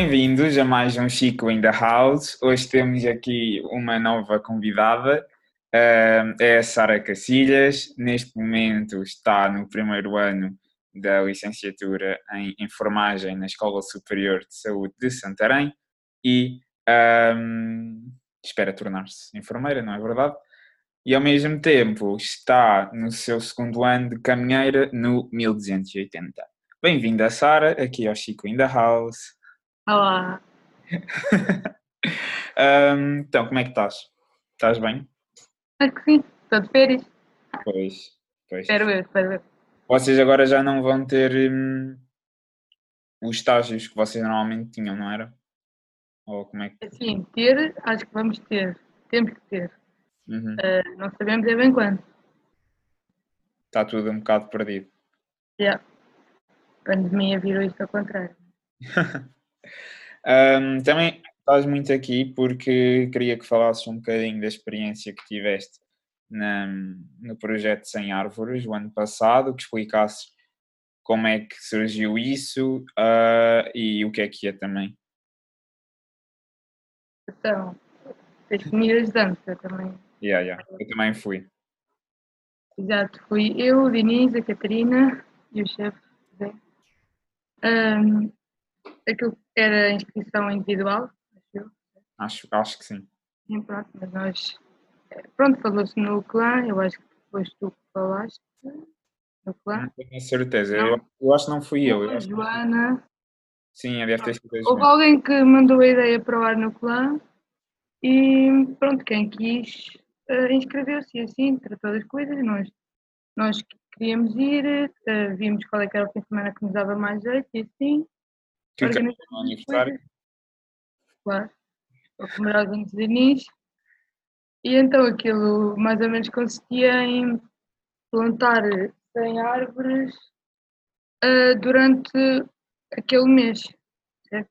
Bem-vindos a mais um Chico in the House. Hoje temos aqui uma nova convidada, uh, é a Sara Cacilhas. Neste momento está no primeiro ano da licenciatura em Enfermagem na Escola Superior de Saúde de Santarém e um, espera tornar-se enfermeira, não é verdade? E ao mesmo tempo está no seu segundo ano de caminheira no 1280. Bem-vinda, Sara, aqui ao Chico in the House. Olá. um, então, como é que estás? Estás bem? Acho que sim, estou de férias. Pois, pois. Espero eu, espero eu. Vocês agora já não vão ter hum, os estágios que vocês normalmente tinham, não era? Ou como é que. Sim, ter, acho que vamos ter. Temos que ter. Uhum. Uh, não sabemos é bem quando. Está tudo um bocado perdido. Yeah. A pandemia virou isto ao contrário. um, também estás muito aqui porque queria que falasses um bocadinho da experiência que tiveste na, no projeto Sem Árvores o ano passado, que explicasses como é que surgiu isso uh, e o que é que é também. Então, as comidas de dança também. Yeah, yeah. Eu também fui. Exato, fui eu, o Diniz, a Catarina e o chefe. Um, aquilo era inscrição individual, acho. Acho, acho que sim. Sim, pronto, mas nós. Pronto, falou-se no clã, eu acho que depois tu falaste no clã. Não tenho certeza, eu, eu, acho que não fui eu. eu a Joana. Sim, deve ter sido Houve alguém que mandou a ideia para o ar no clã e pronto, quem quis uh, inscreveu-se e assim, tratou das coisas. Nós, nós queríamos ir, uh, vimos qual é que era o fim de semana que nos dava mais jeito e assim. Que organizamos aniversário? Claro, para comemorar os anos de início. E então aquilo mais ou menos consistia em plantar 100 árvores uh, durante aquele mês. Certo?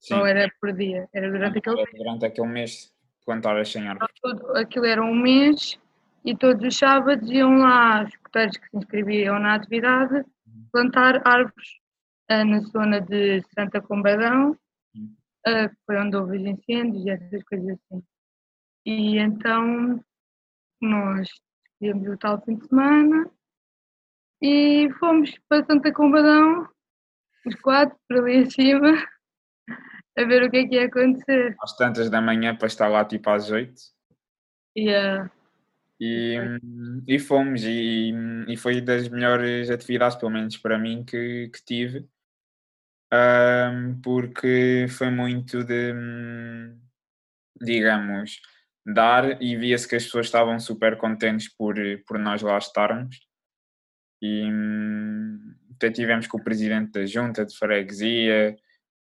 Sim. Ou era por dia? Era durante aquele mês? Durante aquele mês plantar as 100 árvores. Aquilo era um mês e todos os sábados iam lá os escuteiros que se inscreviam na atividade plantar árvores na zona de Santa Combadão, uh, que foi onde houve os incêndios e essas coisas assim. E então nós escolhemos o tal fim de semana e fomos para Santa Combadão, os quatro, para ali acima, a ver o que é que ia acontecer. Às tantas da manhã para estar lá tipo às oito. Yeah. E, e fomos, e, e foi das melhores atividades, pelo menos para mim, que, que tive, um, porque foi muito de, digamos, dar e via-se que as pessoas estavam super contentes por, por nós lá estarmos. E até tivemos com o presidente da junta de freguesia.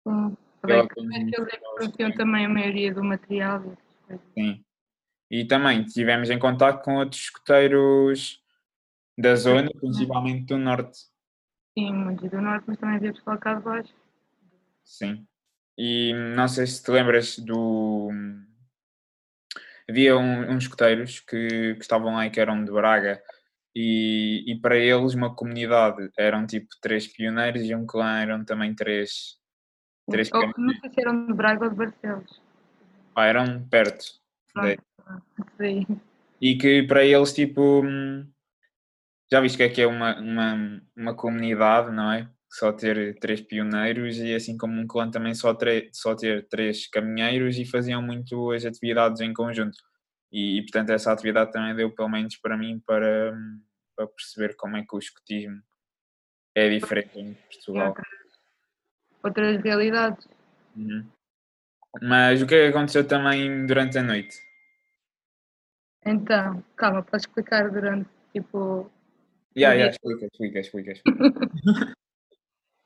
Sim, eles produziam também a maioria do material. Sim. E também tivemos em contato com outros escoteiros da zona, principalmente do norte. Sim, muitos do norte, mas também havia pessoal cá de baixo. Sim. E não sei se te lembras do havia um, uns escoteiros que, que estavam lá e que eram de Braga e, e para eles uma comunidade eram tipo três pioneiros e um clã eram também três três oh, não sei se eram de Braga ou de Barcelos ah, eram perto Sim. e que para eles tipo já viste que é que é uma, uma, uma comunidade, não é? Só ter três pioneiros e assim como um clã também só, só ter três caminheiros e faziam muito as atividades em conjunto. E, e, portanto essa atividade também deu pelo menos para mim para, para perceber como é que o escotismo é diferente em Portugal. Outras, outras realidades. Uhum. Mas o que é que aconteceu também durante a noite? Então, calma, podes explicar durante tipo. Yeah, yeah, explica, explica, explica. explica.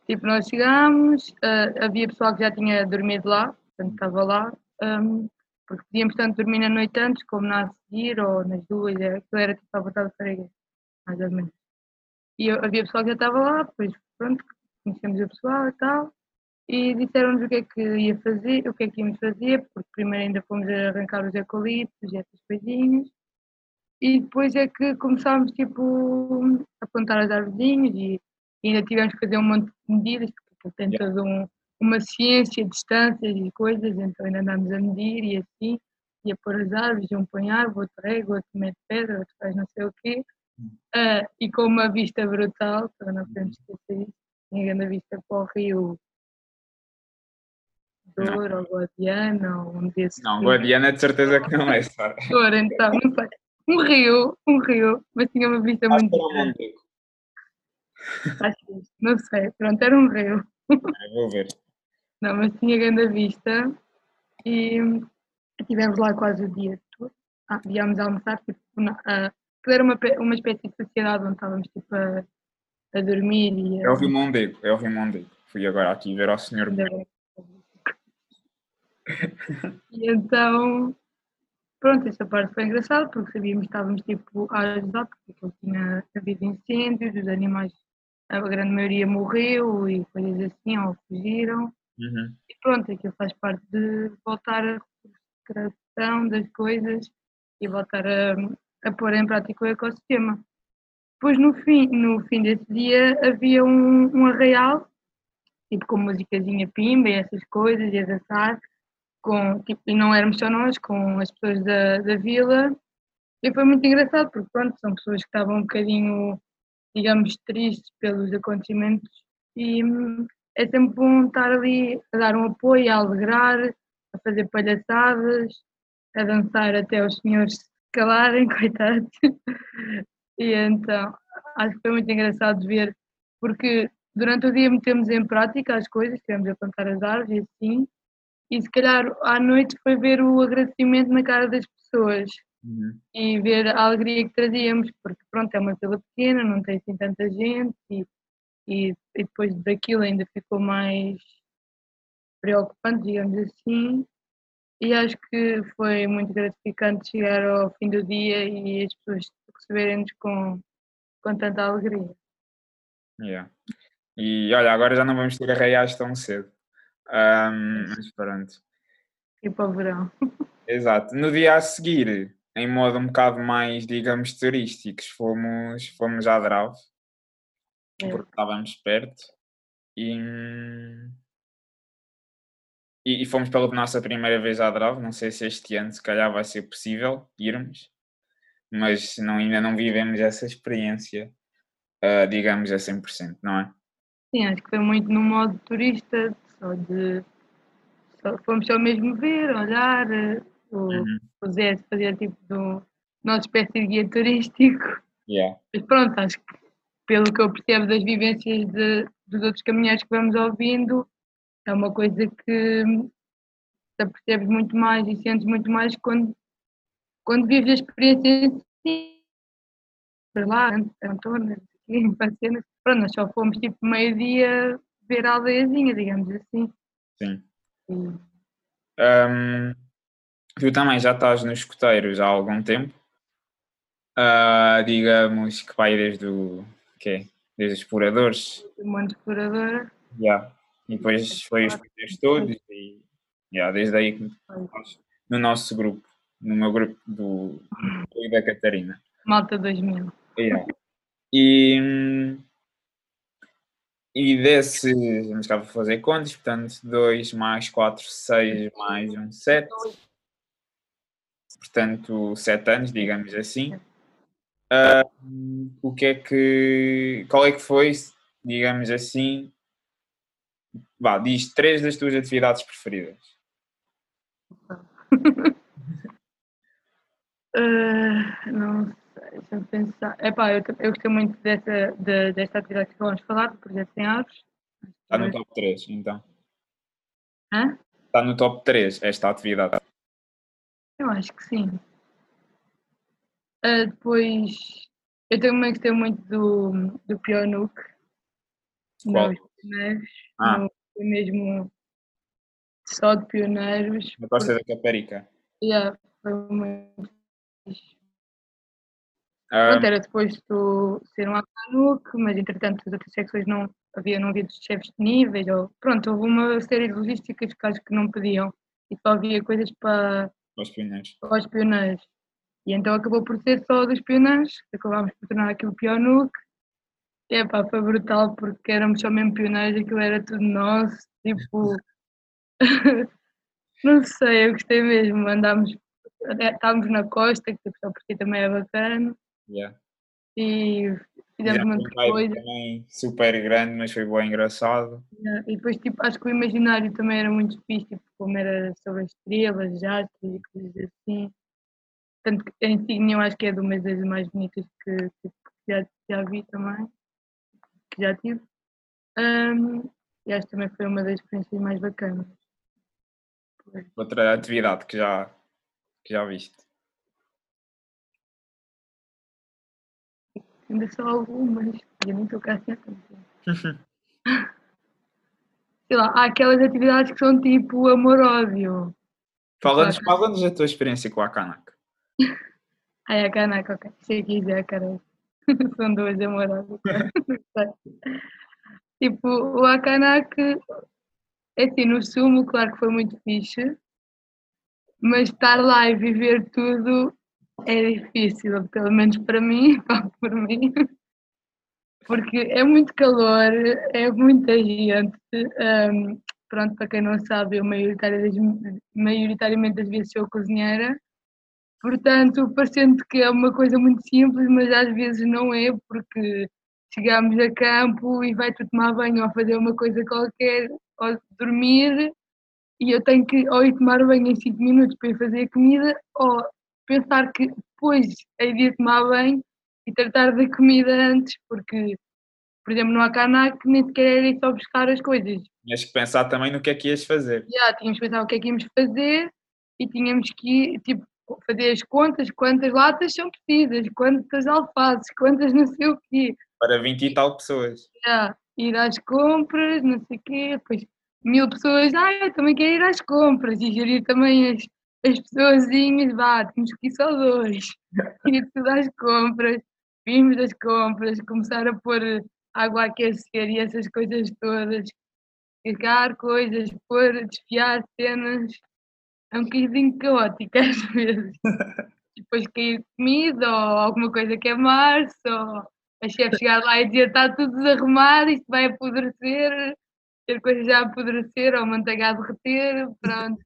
tipo, nós chegámos, uh, havia pessoal que já tinha dormido lá, portanto estava lá, um, porque podíamos tanto dormir na noite antes como na a seguir ou nas duas, era, aquilo era tipo a vontade de freguês, mais ou menos. E eu, havia pessoal que já estava lá, depois pronto, conhecemos o pessoal e tal, e disseram-nos o que é que ia fazer, o que é que íamos fazer, porque primeiro ainda fomos arrancar os eucaliptos e essas coisinhas, e depois é que começámos tipo a plantar as árvores e ainda tivemos que fazer um monte de medidas, porque tem todo um, uma ciência de distâncias e coisas, então ainda andámos a medir e assim, e a pôr as árvores, um põe árvore, outro rego, outro mete pedra, outro faz não sei o quê, uh, e com uma vista brutal, para não podemos esquecer isso, tinha grande vista para o rio Douro ou Guadiana, ou um desses. Não, Guadiana de certeza que não é, Sara. Douro, então, não sei. Um rio, um rio, mas tinha uma vista Acho muito era um Mondego. Acho que não sei, pronto, era um rio. Ah, Vou ver. Não, mas tinha grande vista e estivemos lá quase o dia todo. Ah, viemos almoçar, tipo, na, ah, era uma, uma espécie de sociedade onde estávamos tipo a, a dormir e É a, o Rio Mondego, é o Rio Mondego. Fui agora aqui ver ao senhor. E então, pronto, essa parte foi engraçada porque sabíamos que estávamos tipo a ajudar, porque tinha havido incêndios, os animais, a grande maioria morreu e coisas assim, ou fugiram. Uhum. E pronto, aquilo faz parte de voltar a recuperação das coisas e voltar a, a pôr em prática o ecossistema. Depois no fim, no fim desse dia havia um, um arraial, tipo com musicazinha pimba e essas coisas, e a dançar, com, tipo, e não éramos só nós, com as pessoas da, da vila, e foi muito engraçado, porque pronto, são pessoas que estavam um bocadinho, digamos, tristes pelos acontecimentos, e hum, é sempre bom estar ali a dar um apoio, a alegrar, a fazer palhaçadas, a dançar até os senhores se calarem, coitados. E então, acho que foi muito engraçado ver, porque durante o dia metemos em prática as coisas, estivemos a plantar as árvores e assim, e se calhar à noite foi ver o agradecimento na cara das pessoas Uhum. e ver a alegria que trazíamos, porque pronto, é uma vila pequena, não tem assim tanta gente e, e, e depois daquilo ainda ficou mais preocupante, digamos assim, e acho que foi muito gratificante chegar ao fim do dia e as pessoas receberem-nos com, com tanta alegria. Yeah. E olha, agora já não vamos ter arraiais tão cedo. Ahm, mas pronto. E para o verão. Exato. No dia a seguir, em modo um bocado mais, digamos, turísticos, fomos, fomos à Drave, É. porque estávamos perto. E, e, e fomos pela nossa primeira vez à Drave. Não sei se este ano, se calhar, vai ser possível irmos, mas não, ainda não vivemos essa experiência, ah, digamos, a 100%, não é? Sim, acho que foi muito no modo turista, só de. Só, fomos só mesmo ver, olhar, eh, o, Uhum. o Zé fazia tipo do nossa espécie de guia turístico. Yeah. Mas pronto, acho que pelo que eu percebo das vivências de, dos outros caminhões que vamos ouvindo, é uma coisa que te percebes muito mais e sentes muito mais quando, quando vives a experiência em si. Por lá, Antônio, aqui, para. Pronto, nós só fomos tipo meio-dia ver a aldeiazinha, digamos assim. Sim. E, Ahm, tu também já estás nos escuteiros há algum tempo. Ah, digamos que vai desde o quê? Desde os exploradores. um monte de exploradora. Yeah. E depois foi os primeiros todos e yeah, desde aí que no nosso grupo, no meu grupo do, do da Catarina. Malta 2000. Yeah. E, hum, e desses, vamos cá fazer contas, portanto, 2 mais 4, 6 mais um 7. Portanto, 7 anos, digamos assim. Ah, o que é que. Qual é que foi, digamos assim? Vá, diz três das tuas atividades preferidas. Não pensar. Epá, eu, eu gostei muito dessa, de- desta atividade que vamos falar, do projeto Sem Aves. Está no top 3, então. Hã? Está no top 3 esta atividade. Eu acho que sim. Ah, depois, eu também gostei muito do, do Pionuc, Qual? pioneiros, Ah. no- foi mesmo só de pioneiros. Na Costa da Caparica. Yeah, foi muito Pronto, era depois do ser um Acanuc, mas entretanto as outras secções não havia, não havia chefes disponíveis, ou pronto, houve uma série de logísticas que acho que não pediam e só havia coisas para, os pioneiros. para os pioneiros. E então acabou por ser só dos pioneiros, acabámos por tornar aquilo Pionuc. E epá, foi brutal porque éramos só mesmo pioneiros, aquilo era tudo nosso, Tipo, não sei, eu gostei mesmo. Andámos, estávamos na costa, que tipo, porque também é bacana. Yeah. E fizemos Yeah, muita um vibe coisa. também super grande, mas foi bem engraçado. Yeah, E depois, tipo, acho que o imaginário também era muito fixe, tipo, como era sobre as estrelas, astros e coisas assim. Tanto que em Sydney eu acho que é de uma das mais bonitas que, tipo, que já, já vi também, que já tive. Ahm, e acho que também foi uma das experiências mais bacanas. Outra atividade que já, que já viste. Ainda só algumas, e eu nem estou cá assim tanto tempo. Sei lá, há aquelas atividades que são tipo amor-ódio. Fala-nos fala da tua experiência com a Kanak. Ai, a canaca, ok. Sei que a cara. São duas amorosas. tipo, o Akanak, é assim, no sumo, claro que foi muito fixe, mas estar lá e viver tudo é difícil, pelo menos para mim, por mim, porque é muito calor, é muita gente. hum, pronto, para quem não sabe, eu maioritariamente, das vezes sou cozinheira, Portanto, parecendo que é uma coisa muito simples, mas às vezes não é, porque chegamos a campo e vai-te tomar banho ou fazer uma coisa qualquer, ou dormir, e eu tenho que ou ir tomar banho em 5 minutos para ir fazer a comida, ou pensar que depois hei de ir tomar banho e tratar da comida antes, porque, por exemplo, no Akanak nem sequer era ir só buscar as coisas. Tinhas que pensar também no que é que ias fazer. Já tínhamos que pensar o que é que íamos fazer e tínhamos que ir, tipo, fazer as contas, quantas latas são precisas, quantas alfaces, quantas não sei o quê. Para 20 e tal pessoas. Já, ir às compras, não sei o quê, depois mil pessoas, ah, eu também quero ir às compras e gerir também as, as vá, temos que só dois. Ir tudo às compras, vimos das compras, começar a pôr água a aquecer e essas coisas todas, carregar coisas, pôr, desfiar cenas, é um bocadinho caótico às vezes. Depois cair comida ou alguma coisa queimar-se, ou a chefe chegar lá e dizer está tudo desarrumado, isto vai apodrecer, ter coisas a apodrecer ou manteiga a derreter, pronto.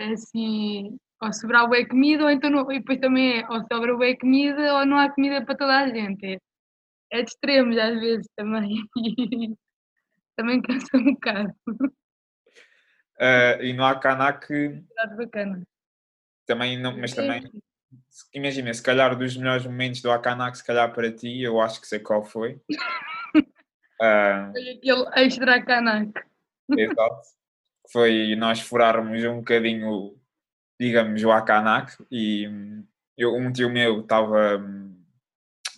É assim, ou sobrar bué comida, ou então não, e depois também é, ou sobra bué comida ou não há comida para toda a gente. É, é de extremos às vezes também. também cansa um bocado. Ah, e no Akanak Bocado bacana. também não, mas também se- imagina, se calhar dos melhores momentos do Akanak, se calhar para ti, eu acho que sei qual foi. Foi aquele extra canac. exato. Foi nós furarmos um bocadinho, digamos, o Akanak e eu, um tio meu estava.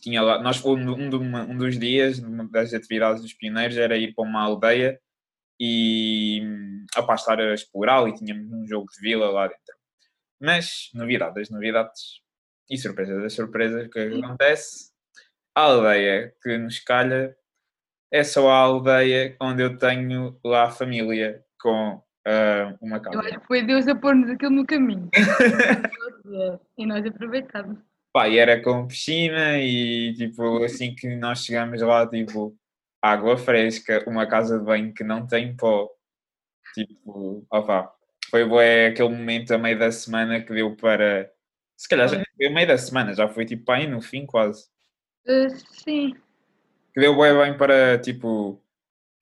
Tinha lá, nós, um, um, um dos dias, uma das atividades dos pioneiros, era ir para uma aldeia e opá, estar a explorar e tínhamos um jogo de vila lá dentro. Mas, novidade das novidades e surpresa das surpresas, que acontece? A aldeia que nos calha é só a aldeia onde eu tenho lá a família com ah, uma Eu casa. acho que foi Deus a pôr-nos aquilo no caminho. e nós aproveitamos. Pá, e era com piscina e tipo, assim que nós chegamos lá, tipo, água fresca, uma casa de banho que não tem pó. Tipo, opá, foi bué aquele momento a meio da semana que deu para. Se calhar já foi meio da semana, já foi tipo aí no fim quase. Ah, sim, Que deu bué bem para tipo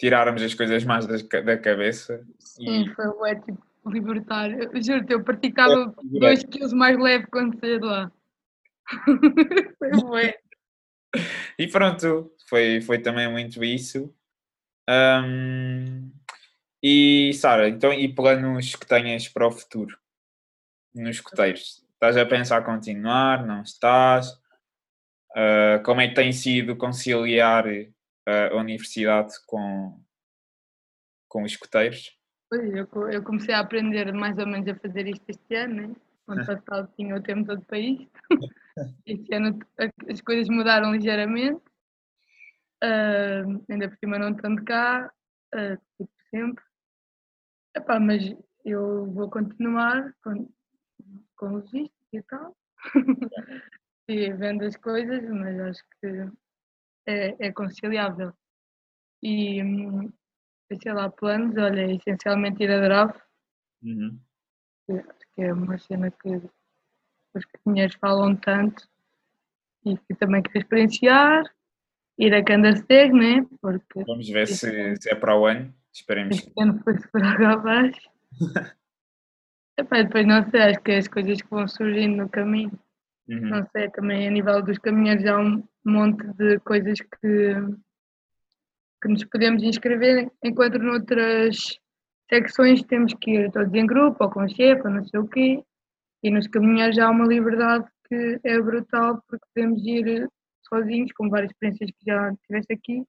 tirarmos as coisas mais ca- da cabeça. sim, E foi bué, tipo, libertário. Eu Juro-te, eu praticava Foi 2 quilos mais leve quando saí de lá. foi bué. E pronto, foi, foi também muito isso. Ahm, e Sara, então, e planos que tenhas para o futuro nos escoteiros? Estás a pensar continuar? Não estás? Ah, como é que tem sido conciliar a universidade com, com os escoteiros? Pois, eu, eu comecei a aprender mais ou menos a fazer isto este ano, né? Ano passado tinha o tempo todo para isto. Este ano as coisas mudaram ligeiramente. Ah, ainda por cima não estando cá, ah, tipo sempre. Epá, mas eu vou continuar com, com logística e tal. e vendo as coisas, mas acho que é, é conciliável. E hum, sei lá, planos, olha, é essencialmente ir a Drave. Uhum. Que é uma cena que os cozinheiros falam tanto e que também quero experienciar. Ir a Candasteg, né? Porque Vamos ver se, se é para o ano. Esperemos. este ano foi por água abaixo. Epá, depois não sei, acho que é as coisas que vão surgindo no caminho. Uhum. Não sei, também a nível dos caminheiros há um monte de coisas que, que nos podemos inscrever, enquanto noutras secções temos que ir todos em grupo, ou com chefe, ou não sei o quê. E nos caminheiros há uma liberdade que é brutal, porque podemos ir sozinhos, com várias experiências que já tiveste aqui,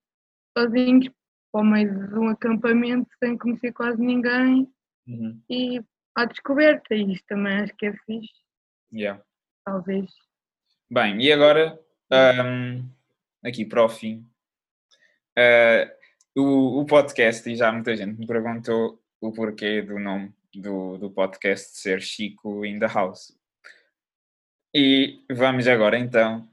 sozinhos, para o meio de um acampamento, sem conhecer quase ninguém, Uhum. e à descoberta. E isto também acho que é fixe, Yeah. talvez. Bem, e agora, ahm, aqui para o fim, ah, o, o podcast, e já muita gente me perguntou o porquê do nome do, do podcast ser Chico in the House. E vamos agora então,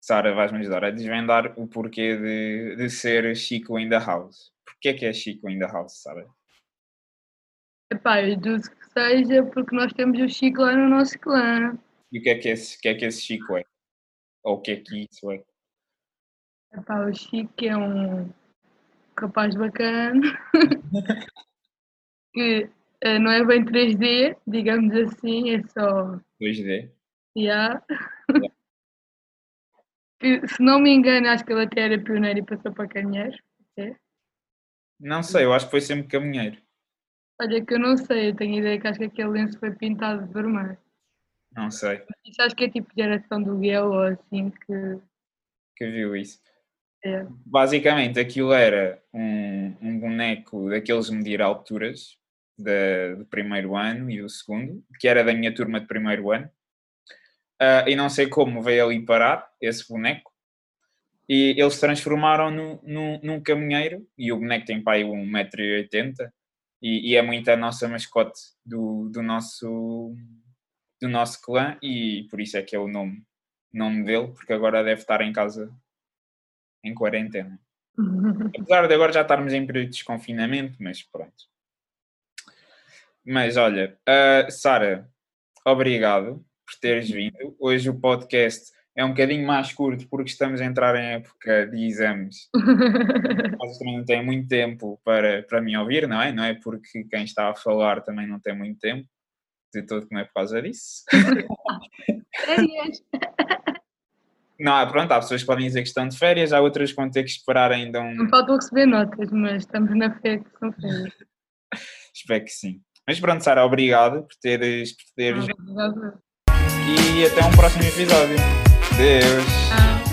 Sara, vais-me ajudar a desvendar o porquê de, de ser Chico in the House. Porquê que é Chico in the House, Sara? Epá, eu deduzo que seja porque nós temos o Chico lá no nosso clã. E o que é que esse, o que é, que esse Chico é? Ou o que é que isso é? Epá, o Chico é um rapaz bacana que eh, não é bem 3D, digamos assim, é só 2D? IA. Que, se não me engano, acho que ele até era pioneiro e passou para canheiro. até. Não sei, eu acho que foi sempre caminheiro. Olha que eu não sei, eu tenho ideia que acho que aquele lenço foi pintado de vermelho. Não sei, Isso acho que é tipo geração do Guel ou assim que que viu isso. é. Basicamente, aquilo era um, um boneco daqueles de medir alturas da- do primeiro ano e do segundo, que era da minha turma de primeiro ano. Ah, e não sei como veio ali parar esse boneco. E eles transformaram no, no, num caminheiro. E o boneco tem pai 1,80m. E, e é muito a nossa mascote do, do, nosso, do nosso clã. E por isso é que é o nome, nome dele, porque agora deve estar em casa em quarentena. Apesar de agora já estarmos em período de desconfinamento, mas pronto. Mas olha, ah, Sara, obrigado por teres vindo. Hoje o podcast é um bocadinho mais curto porque estamos a entrar em época de exames. Vocês também não têm muito tempo para, para me ouvir, não é? Não é porque quem está a falar também não tem muito tempo. De todo que não é por causa disso. Férias. Não, há- pronto, há pessoas que podem dizer que estão de férias, há outras que vão ter que esperar ainda um, Não faltam receber notas, mas estamos na fé que são férias. Espero que sim. Mas pronto, Sara, obrigado por teres, por teres Ah, e até um próximo episódio. Deus! Ah.